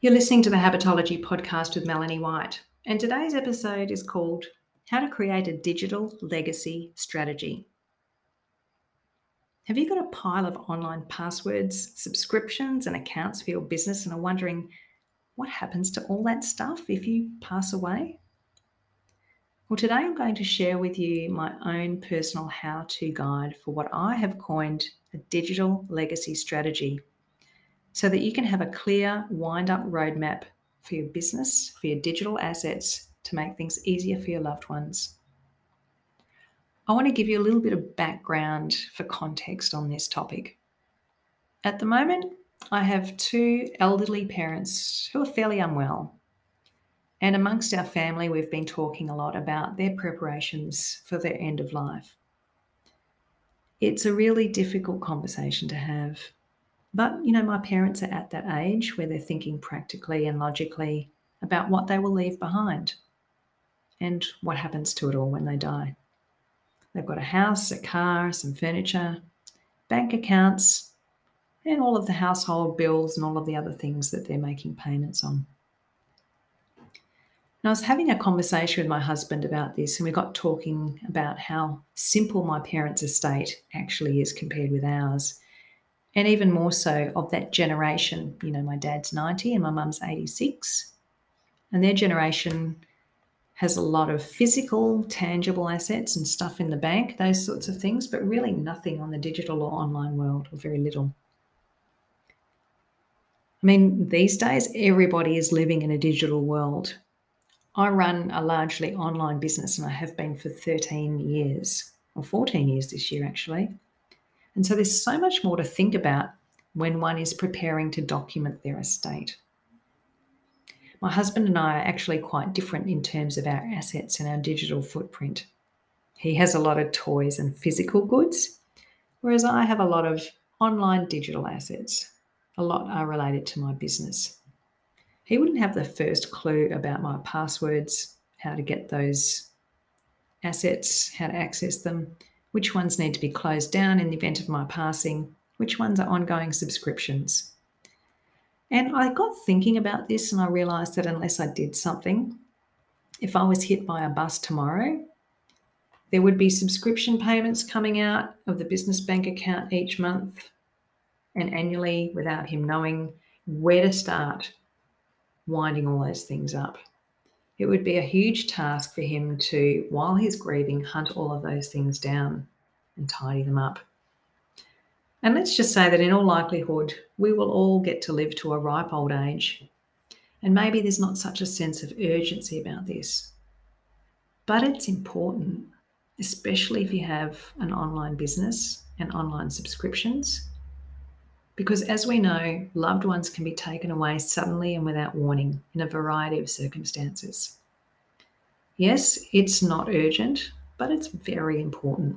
You're listening to the Habitology podcast with Melanie White, and today's episode is called How to Create a Digital Legacy Strategy. Have you got a pile of online passwords, subscriptions, and accounts for your business and are wondering what happens to all that stuff if you pass away? Well, today I'm going to share with you my own personal how to guide for what I have coined a digital legacy strategy so that you can have a clear wind up roadmap for your business, for your digital assets to make things easier for your loved ones. I want to give you a little bit of background for context on this topic. At the moment, I have two elderly parents who are fairly unwell. And amongst our family, we've been talking a lot about their preparations for their end of life. It's a really difficult conversation to have but, you know, my parents are at that age where they're thinking practically and logically about what they will leave behind and what happens to it all when they die. They've got a house, a car, some furniture, bank accounts, and all of the household bills and all of the other things that they're making payments on. And I was having a conversation with my husband about this, and we got talking about how simple my parents' estate actually is compared with ours and even more so of that generation. You know, my dad's 90 and my mum's 86. And their generation has a lot of physical, tangible assets and stuff in the bank, those sorts of things, but really nothing on the digital or online world, or very little. I mean, these days, everybody is living in a digital world. I run a largely online business and I have been for 13 years, or 14 years this year, actually. And so there's so much more to think about when one is preparing to document their estate. My husband and I are actually quite different in terms of our assets and our digital footprint. He has a lot of toys and physical goods, whereas I have a lot of online digital assets. A lot are related to my business. He wouldn't have the first clue about my passwords, how to get those assets, how to access them, which ones need to be closed down in the event of my passing, which ones are ongoing subscriptions. And I got thinking about this and I realized that unless I did something, if I was hit by a bus tomorrow, there would be subscription payments coming out of the business bank account each month and annually without him knowing where to start winding all those things up. It would be a huge task for him to, while he's grieving, hunt all of those things down and tidy them up. And let's just say that in all likelihood, we will all get to live to a ripe old age. And maybe there's not such a sense of urgency about this. But it's important, especially if you have an online business and online subscriptions, because as we know, loved ones can be taken away suddenly and without warning in a variety of circumstances. Yes, it's not urgent, but it's very important.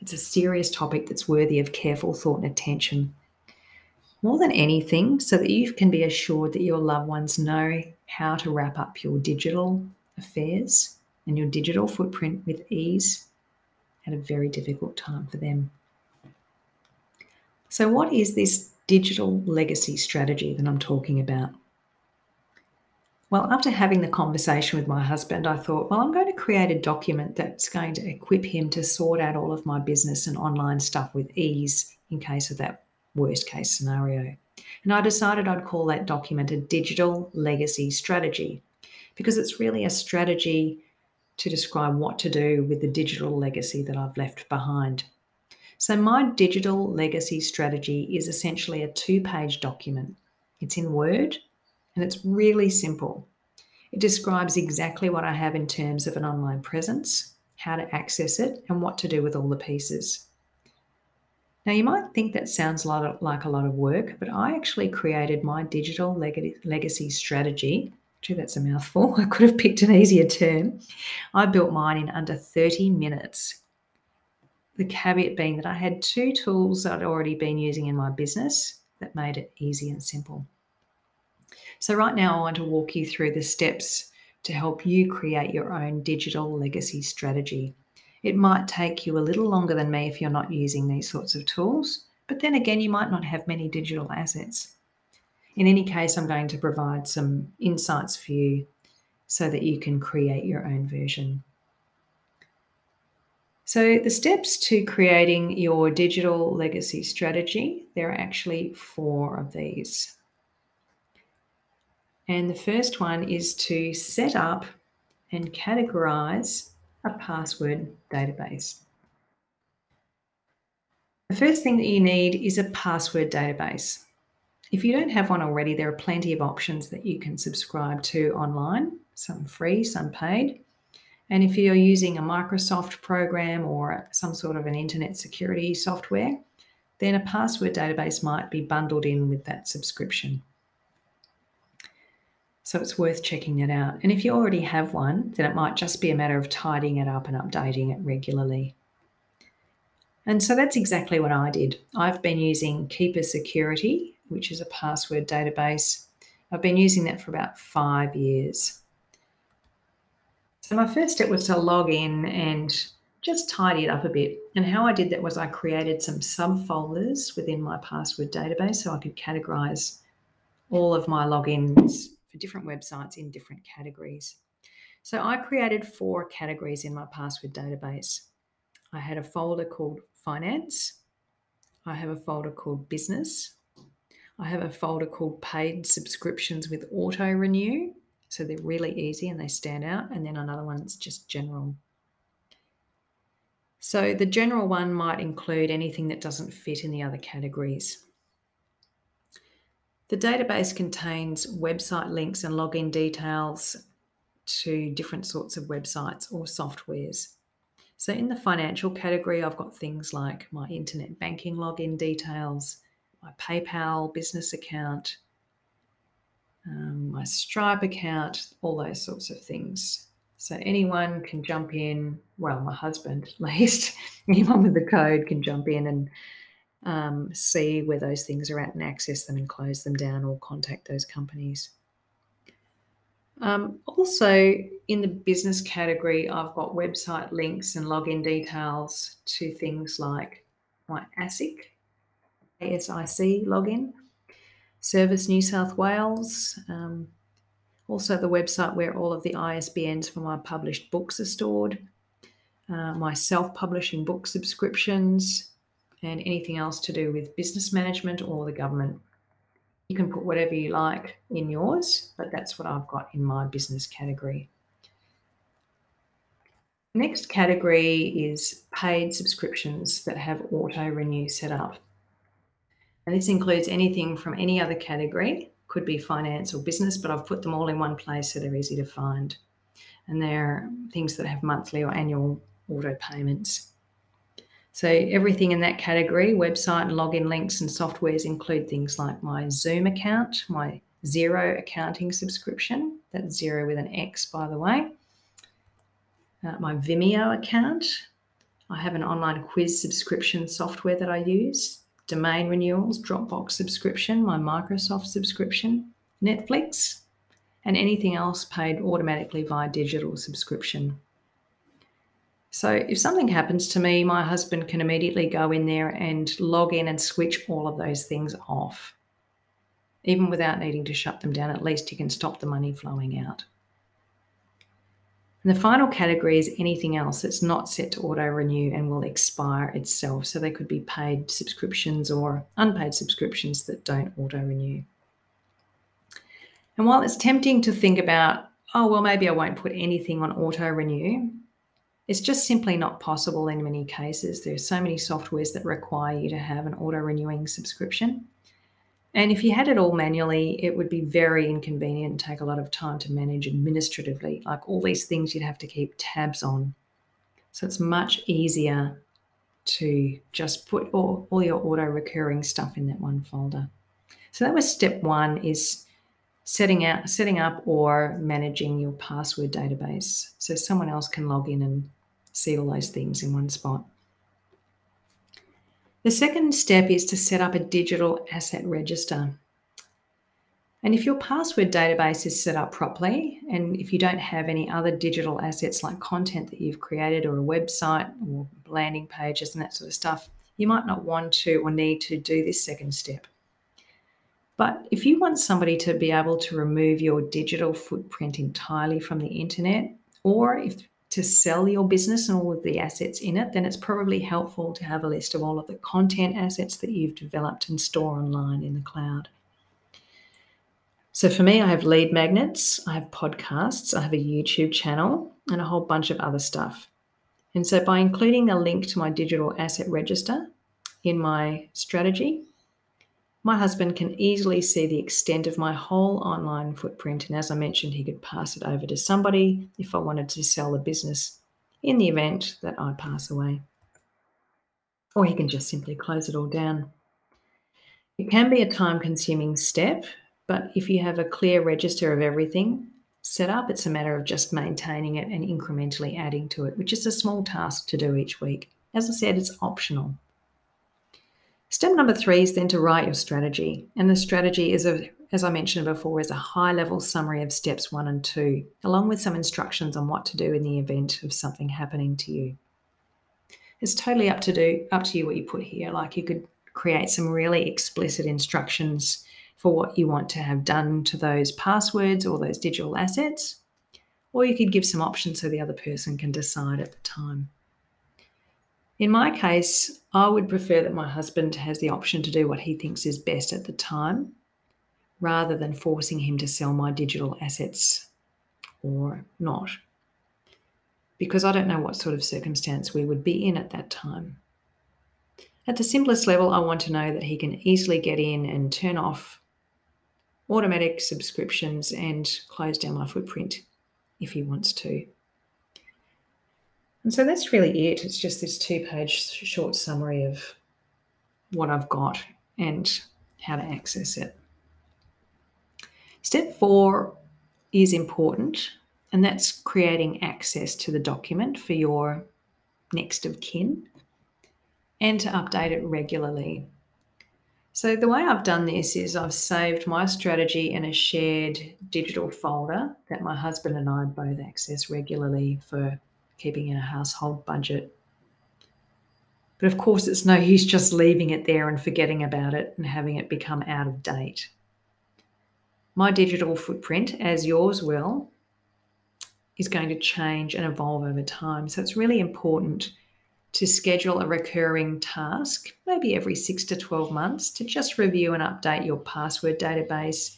It's a serious topic that's worthy of careful thought and attention. More than anything, so that you can be assured that your loved ones know how to wrap up your digital affairs and your digital footprint with ease at a very difficult time for them. So, what is this digital legacy strategy that I'm talking about? Well, after having the conversation with my husband, I thought, well, I'm going to create a document that's going to equip him to sort out all of my business and online stuff with ease in case of that worst case scenario. And I decided I'd call that document a digital legacy strategy because it's really a strategy to describe what to do with the digital legacy that I've left behind. So, my digital legacy strategy is essentially a two page document. It's in Word and it's really simple. It describes exactly what I have in terms of an online presence, how to access it, and what to do with all the pieces. Now, you might think that sounds like a lot of work, but I actually created my digital legacy strategy. Actually, that's a mouthful. I could have picked an easier term. I built mine in under 30 minutes the caveat being that I had two tools that I'd already been using in my business that made it easy and simple. So, right now, I want to walk you through the steps to help you create your own digital legacy strategy. It might take you a little longer than me if you're not using these sorts of tools, but then again, you might not have many digital assets. In any case, I'm going to provide some insights for you so that you can create your own version. So, the steps to creating your digital legacy strategy, there are actually four of these. And the first one is to set up and categorize a password database. The first thing that you need is a password database. If you don't have one already, there are plenty of options that you can subscribe to online, some free, some paid. And if you're using a Microsoft program or some sort of an internet security software, then a password database might be bundled in with that subscription. So it's worth checking that out. And if you already have one, then it might just be a matter of tidying it up and updating it regularly. And so that's exactly what I did. I've been using Keeper Security, which is a password database. I've been using that for about five years. So my first step was to log in and just tidy it up a bit. And how I did that was I created some subfolders within my password database so I could categorize all of my logins for different websites in different categories. So I created four categories in my password database. I had a folder called finance. I have a folder called business. I have a folder called paid subscriptions with auto renew. So they're really easy and they stand out. And then another one that's just general. So the general one might include anything that doesn't fit in the other categories. The database contains website links and login details to different sorts of websites or softwares. So in the financial category, I've got things like my internet banking login details, my PayPal business account, um, my Stripe account, all those sorts of things. So anyone can jump in, well, my husband at least, anyone with the code can jump in and um, see where those things are at and access them and close them down or contact those companies. Um, also, in the business category, I've got website links and login details to things like my ASIC, ASIC login, Service New South Wales, um, also the website where all of the ISBNs for my published books are stored, uh, my self publishing book subscriptions, and anything else to do with business management or the government. You can put whatever you like in yours, but that's what I've got in my business category. Next category is paid subscriptions that have auto renew set up. And this includes anything from any other category, could be finance or business, but I've put them all in one place so they're easy to find. And they're things that have monthly or annual auto payments. So everything in that category, website and login links and softwares include things like my Zoom account, my Xero accounting subscription. That's Xero with an X, by the way. Uh, my Vimeo account. I have an online quiz subscription software that I use. Domain renewals, Dropbox subscription, my Microsoft subscription, Netflix, and anything else paid automatically via digital subscription. So if something happens to me, my husband can immediately go in there and log in and switch all of those things off. Even without needing to shut them down, at least he can stop the money flowing out. And the final category is anything else that's not set to auto renew and will expire itself. So they could be paid subscriptions or unpaid subscriptions that don't auto renew. And while it's tempting to think about, oh, well, maybe I won't put anything on auto renew, it's just simply not possible in many cases. There are so many softwares that require you to have an auto renewing subscription. And if you had it all manually, it would be very inconvenient and take a lot of time to manage administratively. Like all these things you'd have to keep tabs on. So it's much easier to just put all, all your auto recurring stuff in that one folder. So that was step one is setting out setting up or managing your password database so someone else can log in and see all those things in one spot. The second step is to set up a digital asset register. And if your password database is set up properly, and if you don't have any other digital assets like content that you've created or a website or landing pages and that sort of stuff, you might not want to or need to do this second step. But if you want somebody to be able to remove your digital footprint entirely from the internet, or if to sell your business and all of the assets in it, then it's probably helpful to have a list of all of the content assets that you've developed and store online in the cloud. So for me, I have lead magnets, I have podcasts, I have a YouTube channel, and a whole bunch of other stuff. And so by including a link to my digital asset register in my strategy, my husband can easily see the extent of my whole online footprint. And as I mentioned, he could pass it over to somebody if I wanted to sell the business in the event that I pass away. Or he can just simply close it all down. It can be a time consuming step, but if you have a clear register of everything set up, it's a matter of just maintaining it and incrementally adding to it, which is a small task to do each week. As I said, it's optional. Step number three is then to write your strategy. And the strategy is, a, as I mentioned before, is a high level summary of steps one and two, along with some instructions on what to do in the event of something happening to you. It's totally up to do up to you what you put here. Like you could create some really explicit instructions for what you want to have done to those passwords or those digital assets, or you could give some options so the other person can decide at the time. In my case, I would prefer that my husband has the option to do what he thinks is best at the time rather than forcing him to sell my digital assets or not. Because I don't know what sort of circumstance we would be in at that time. At the simplest level, I want to know that he can easily get in and turn off automatic subscriptions and close down my footprint if he wants to. And so that's really it. It's just this two page short summary of what I've got and how to access it. Step four is important, and that's creating access to the document for your next of kin and to update it regularly. So, the way I've done this is I've saved my strategy in a shared digital folder that my husband and I both access regularly for keeping in a household budget. But of course, it's no use just leaving it there and forgetting about it and having it become out of date. My digital footprint, as yours will, is going to change and evolve over time. So it's really important to schedule a recurring task, maybe every six to 12 months, to just review and update your password database,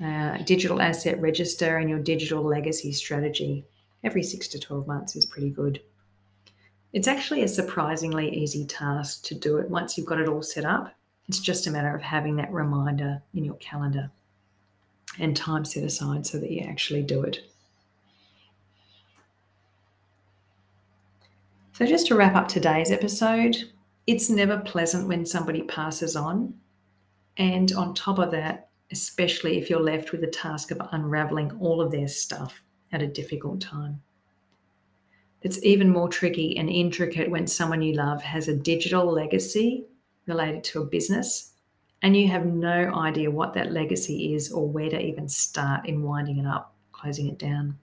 uh, digital asset register, and your digital legacy strategy every six to 12 months is pretty good. It's actually a surprisingly easy task to do it once you've got it all set up. It's just a matter of having that reminder in your calendar and time set aside so that you actually do it. So, just to wrap up today's episode, it's never pleasant when somebody passes on. And on top of that, especially if you're left with the task of unraveling all of their stuff at a difficult time. It's even more tricky and intricate when someone you love has a digital legacy related to a business and you have no idea what that legacy is or where to even start in winding it up, closing it down.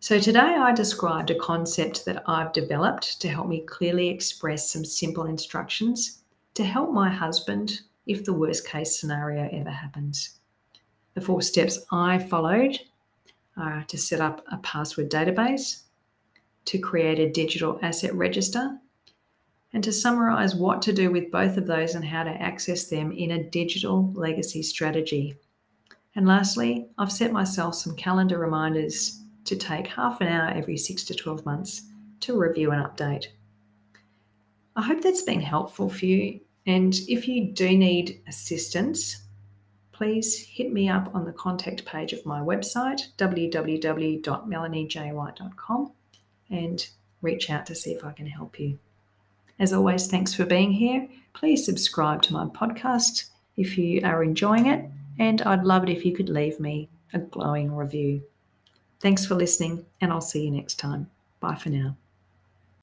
So, today I described a concept that I've developed to help me clearly express some simple instructions to help my husband if the worst case scenario ever happens. The four steps I followed uh, to set up a password database, to create a digital asset register, and to summarize what to do with both of those and how to access them in a digital legacy strategy. And lastly, I've set myself some calendar reminders to take half an hour every six to 12 months to review and update. I hope that's been helpful for you. And if you do need assistance, please hit me up on the contact page of my website, www.melaniejwhite.com, and reach out to see if I can help you. As always, thanks for being here. Please subscribe to my podcast if you are enjoying it, and I'd love it if you could leave me a glowing review. Thanks for listening, and I'll see you next time. Bye for now.